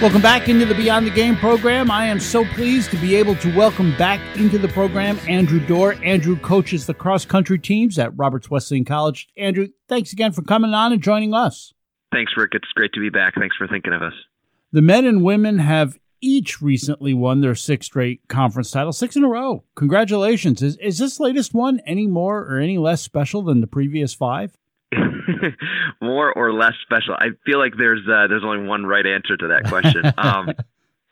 Welcome back into the Beyond the Game program. I am so pleased to be able to welcome back into the program Andrew Dorr. Andrew coaches the cross country teams at Roberts Wesleyan College. Andrew, thanks again for coming on and joining us. Thanks, Rick. It's great to be back. Thanks for thinking of us. The men and women have each recently won their sixth straight conference title, six in a row. Congratulations. Is, is this latest one any more or any less special than the previous five? more or less special? I feel like there's uh, there's only one right answer to that question. Um,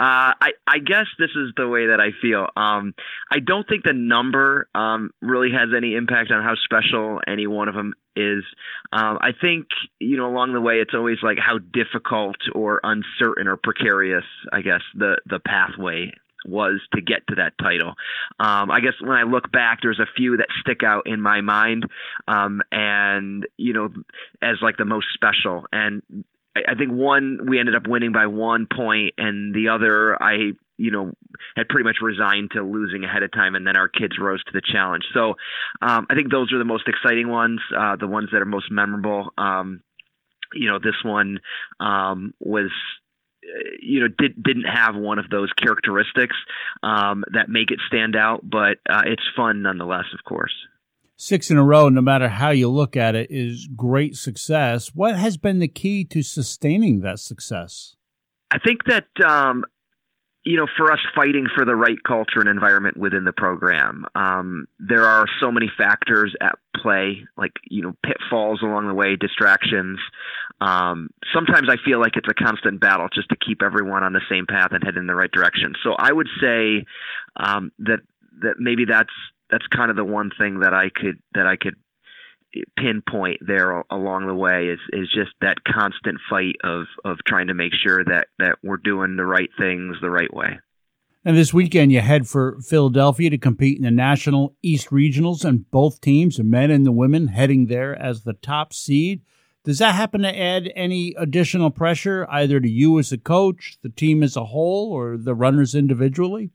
uh, I, I guess this is the way that I feel. Um, I don't think the number um, really has any impact on how special any one of them is. Um, I think you know along the way it's always like how difficult or uncertain or precarious, I guess the the pathway was to get to that title. Um, I guess when I look back, there's a few that stick out in my mind, um, and you know, as like the most special. And I, think one we ended up winning by one point, and the other I you know had pretty much resigned to losing ahead of time and then our kids rose to the challenge so um, i think those are the most exciting ones uh, the ones that are most memorable um, you know this one um, was you know did, didn't have one of those characteristics um, that make it stand out, but uh, it's fun nonetheless, of course. Six in a row, no matter how you look at it, is great success. What has been the key to sustaining that success? I think that um, you know, for us fighting for the right culture and environment within the program, um, there are so many factors at play, like you know, pitfalls along the way, distractions. Um, sometimes I feel like it's a constant battle just to keep everyone on the same path and head in the right direction. So I would say um, that that maybe that's that's kind of the one thing that I could that I could pinpoint there along the way is is just that constant fight of of trying to make sure that that we're doing the right things the right way. And this weekend, you head for Philadelphia to compete in the National East Regionals, and both teams, the men and the women, heading there as the top seed. Does that happen to add any additional pressure either to you as a coach, the team as a whole, or the runners individually?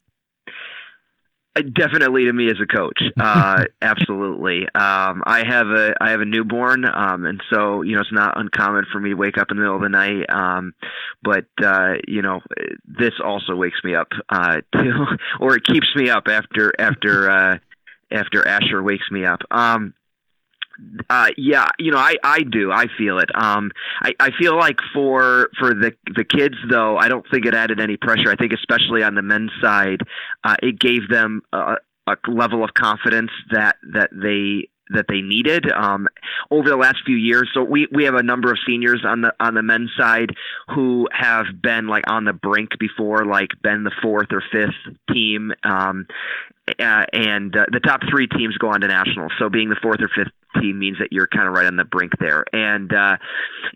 Definitely to me as a coach, uh, absolutely. Um, I have a I have a newborn, um, and so you know it's not uncommon for me to wake up in the middle of the night. Um, but uh, you know this also wakes me up uh, too, or it keeps me up after after uh, after Asher wakes me up. Um, uh, yeah, you know, I, I do. I feel it. Um, I, I feel like for for the the kids though, I don't think it added any pressure. I think especially on the men's side, uh, it gave them a, a level of confidence that that they that they needed um, over the last few years. So we, we have a number of seniors on the on the men's side who have been like on the brink before, like been the fourth or fifth team, um, uh, and uh, the top three teams go on to nationals. So being the fourth or fifth team means that you're kind of right on the brink there. And uh,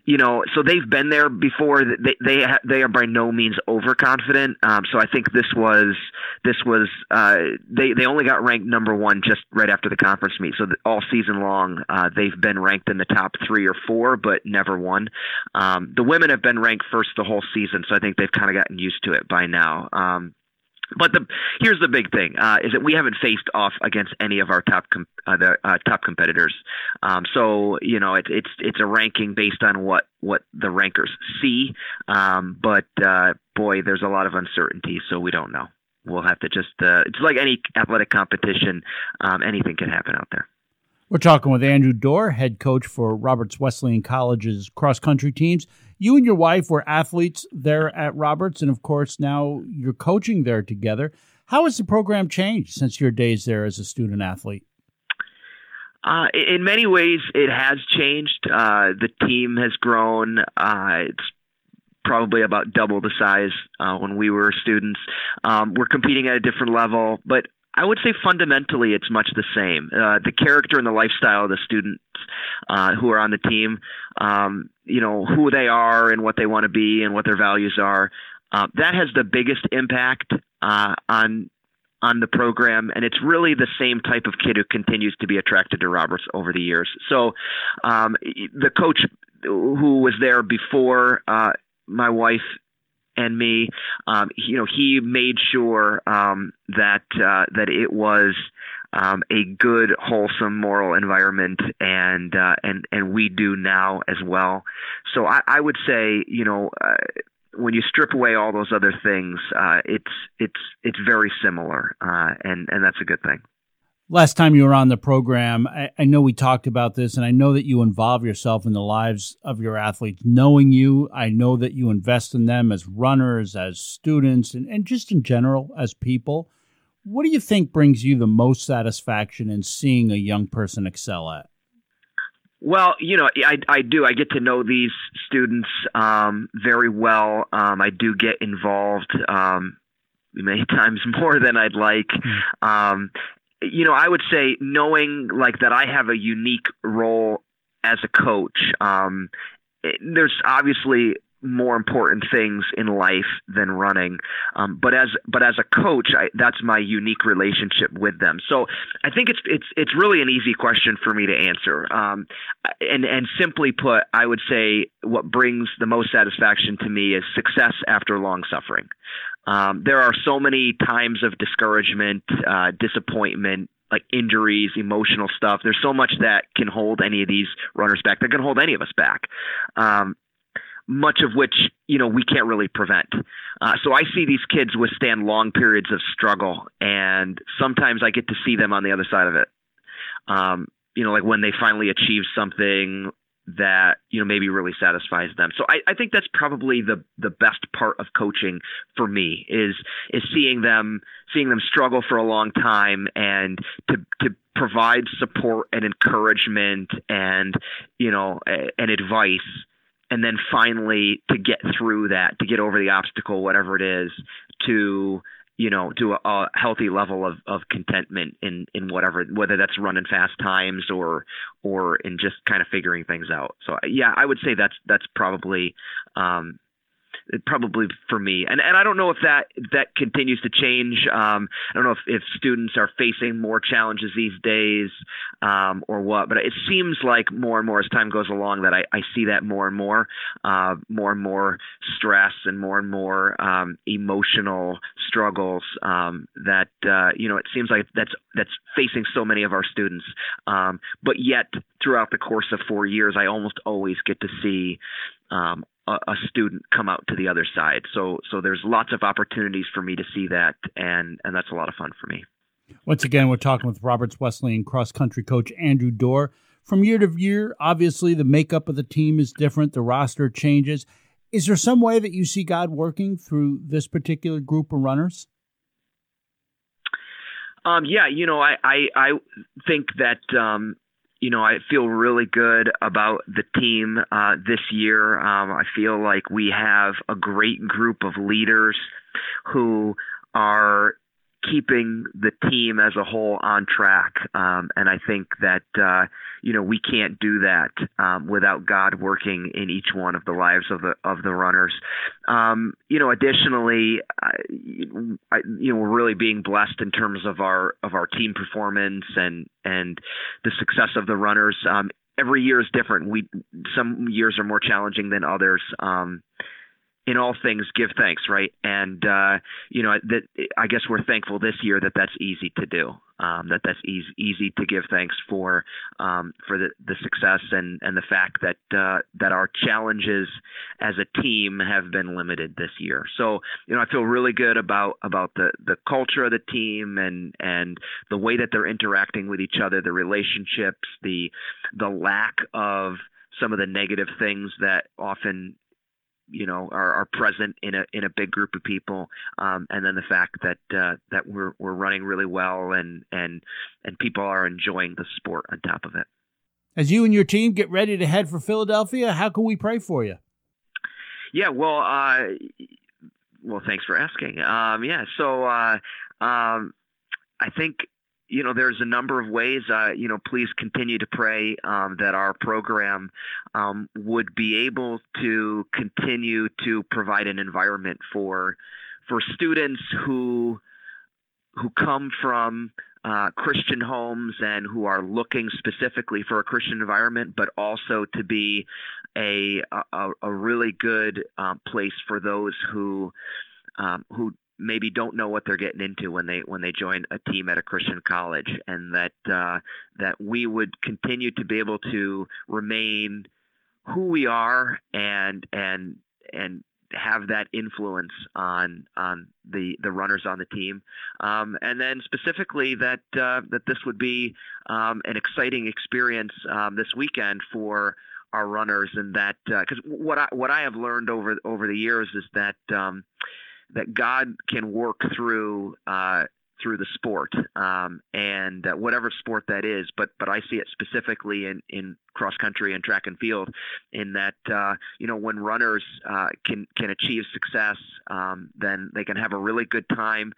you know, so they've been there before. They they ha- they are by no means overconfident. Um, so I think this was this was uh, they they only got ranked number one just right after the conference meet. So all season long uh, they've been ranked in the top three or four, but never won. Um, the women have been ranked first the whole season, so I think they've kind of gotten used to it by now. Um, but the here's the big thing uh, is that we haven't faced off against any of our top com- uh, the uh, top competitors. Um, so you know it's it's it's a ranking based on what what the rankers see. Um, but uh, boy, there's a lot of uncertainty, so we don't know. We'll have to just uh, it's like any athletic competition. Um, anything can happen out there. We're talking with Andrew Dorr, head coach for Roberts Wesleyan College's cross country teams. You and your wife were athletes there at Roberts, and of course, now you're coaching there together. How has the program changed since your days there as a student athlete? Uh, in many ways, it has changed. Uh, the team has grown. Uh, it's probably about double the size uh, when we were students. Um, we're competing at a different level, but I would say fundamentally it's much the same. Uh, the character and the lifestyle of the students uh, who are on the team, um, you know, who they are and what they want to be and what their values are, uh, that has the biggest impact uh, on on the program, and it's really the same type of kid who continues to be attracted to Roberts over the years. So, um, the coach who was there before uh, my wife and me. Um, you know, he made sure um, that uh, that it was um, a good, wholesome, moral environment, and uh, and and we do now as well. So I, I would say, you know. Uh, when you strip away all those other things, uh, it's it's it's very similar, uh, and and that's a good thing. Last time you were on the program, I, I, know we talked about this, and I know that you involve yourself in the lives of your athletes. Knowing you, I know that you invest in them as runners, as students, and, and just in general as people. What do you think brings you the most satisfaction in seeing a young person excel at? Well, you know, I, I do. I get to know these students um, very well. Um, I do get involved um, many times more than I'd like. Hmm. Um, you know, I would say knowing like that I have a unique role as a coach. Um, it, there's obviously more important things in life than running. Um, but as but as a coach, I, that's my unique relationship with them. So I think it's it's it's really an easy question for me to answer. Um, and and simply put, I would say what brings the most satisfaction to me is success after long suffering. Um, there are so many times of discouragement, uh, disappointment, like injuries, emotional stuff. There's so much that can hold any of these runners back. That can hold any of us back. Um, much of which you know we can't really prevent. Uh, so I see these kids withstand long periods of struggle, and sometimes I get to see them on the other side of it. Um, you know, like when they finally achieve something that you know maybe really satisfies them. So I, I think that's probably the the best part of coaching for me is is seeing them seeing them struggle for a long time and to to provide support and encouragement and you know and advice and then finally to get through that, to get over the obstacle, whatever it is, to you know, to a, a healthy level of, of contentment in, in whatever, whether that's running fast times or, or in just kind of figuring things out. So yeah, I would say that's, that's probably, um, probably for me. And and I don't know if that that continues to change. Um, I don't know if, if students are facing more challenges these days um, or what, but it seems like more and more as time goes along that I, I see that more and more, uh, more and more stress and more and more um, emotional struggles um, that uh, you know it seems like that's that's facing so many of our students. Um, but yet throughout the course of four years, I almost always get to see um, a, student come out to the other side. So so there's lots of opportunities for me to see that, and and that's a lot of fun for me. Once again, we're talking with Roberts Wesleyan cross country coach Andrew Dorr. From year to year, obviously the makeup of the team is different. The roster changes. Is there some way that you see God working through this particular group of runners? Um, yeah, you know, I, I, I think that um, you know, I feel really good about the team uh, this year. Um, I feel like we have a great group of leaders who are keeping the team as a whole on track. Um, and I think that, uh, you know, we can't do that um, without God working in each one of the lives of the of the runners. Um, you know, additionally, I, you know, we're really being blessed in terms of our of our team performance and and the success of the runners. Um, every year is different. We some years are more challenging than others. Um, in all things give thanks right? And uh, you know that i guess we're thankful this year that that's easy to do um, that that's easy, easy to give thanks for um, for the, the success and and the fact that uh, that our challenges as a team have been limited this year. So you know i feel really good about about the the culture of the team and and the way that they're interacting with each other the relationships the the lack of some of the negative things that often you know are, are present in a in a big group of people, um, and then the fact that uh, that we're we're running really well and and and people are enjoying the sport on top of it. As you and your team get ready to head for Philadelphia, how can we pray for you? Yeah, well, uh, well, thanks for asking. Um, yeah, so uh, um, I think you know, there's a number of ways. Uh, you know, please continue to pray um, that our program um, would be able to continue to provide an environment for for students who who come from uh, Christian homes and who are looking specifically for a Christian environment, but also to be a a, a really good um, place for those who um, who maybe don't know what they're getting into when they when they join a team at a Christian college, and that uh, that we would continue to be able to remain who we are and and and have that influence on on the the runners on the team, um, and then specifically that uh, that this would be um, an exciting experience um, this weekend for our runners, and that because uh, what I what I have learned over over the years is that um, that God can work through uh, through the sport um, and uh, whatever sport that is. But but I see it specifically in in cross country and track and field, in that uh, you know when runners uh, can can achieve success, um, then they can have a really good time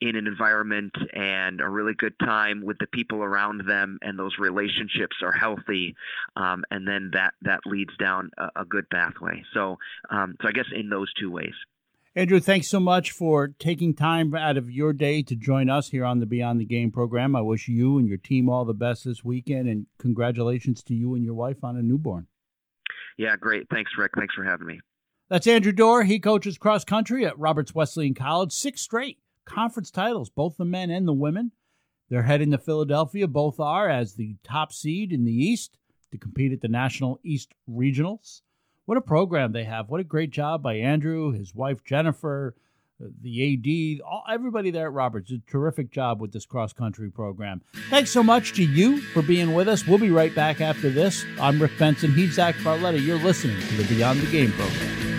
in an environment and a really good time with the people around them and those relationships are healthy um, and then that that leads down a, a good pathway so um, so i guess in those two ways Andrew, thanks so much for taking time out of your day to join us here on the Beyond the Game program. I wish you and your team all the best this weekend, and congratulations to you and your wife on a newborn. Yeah, great. Thanks, Rick. Thanks for having me. That's Andrew Dorr. He coaches cross country at Roberts Wesleyan College. Six straight conference titles, both the men and the women. They're heading to Philadelphia. Both are as the top seed in the East to compete at the National East Regionals what a program they have. What a great job by Andrew, his wife Jennifer, uh, the AD, all, everybody there at Roberts. A terrific job with this cross country program. Thanks so much to you for being with us. We'll be right back after this. I'm Rick Benson. He's Zach Barletta. You're listening to the Beyond the Game program.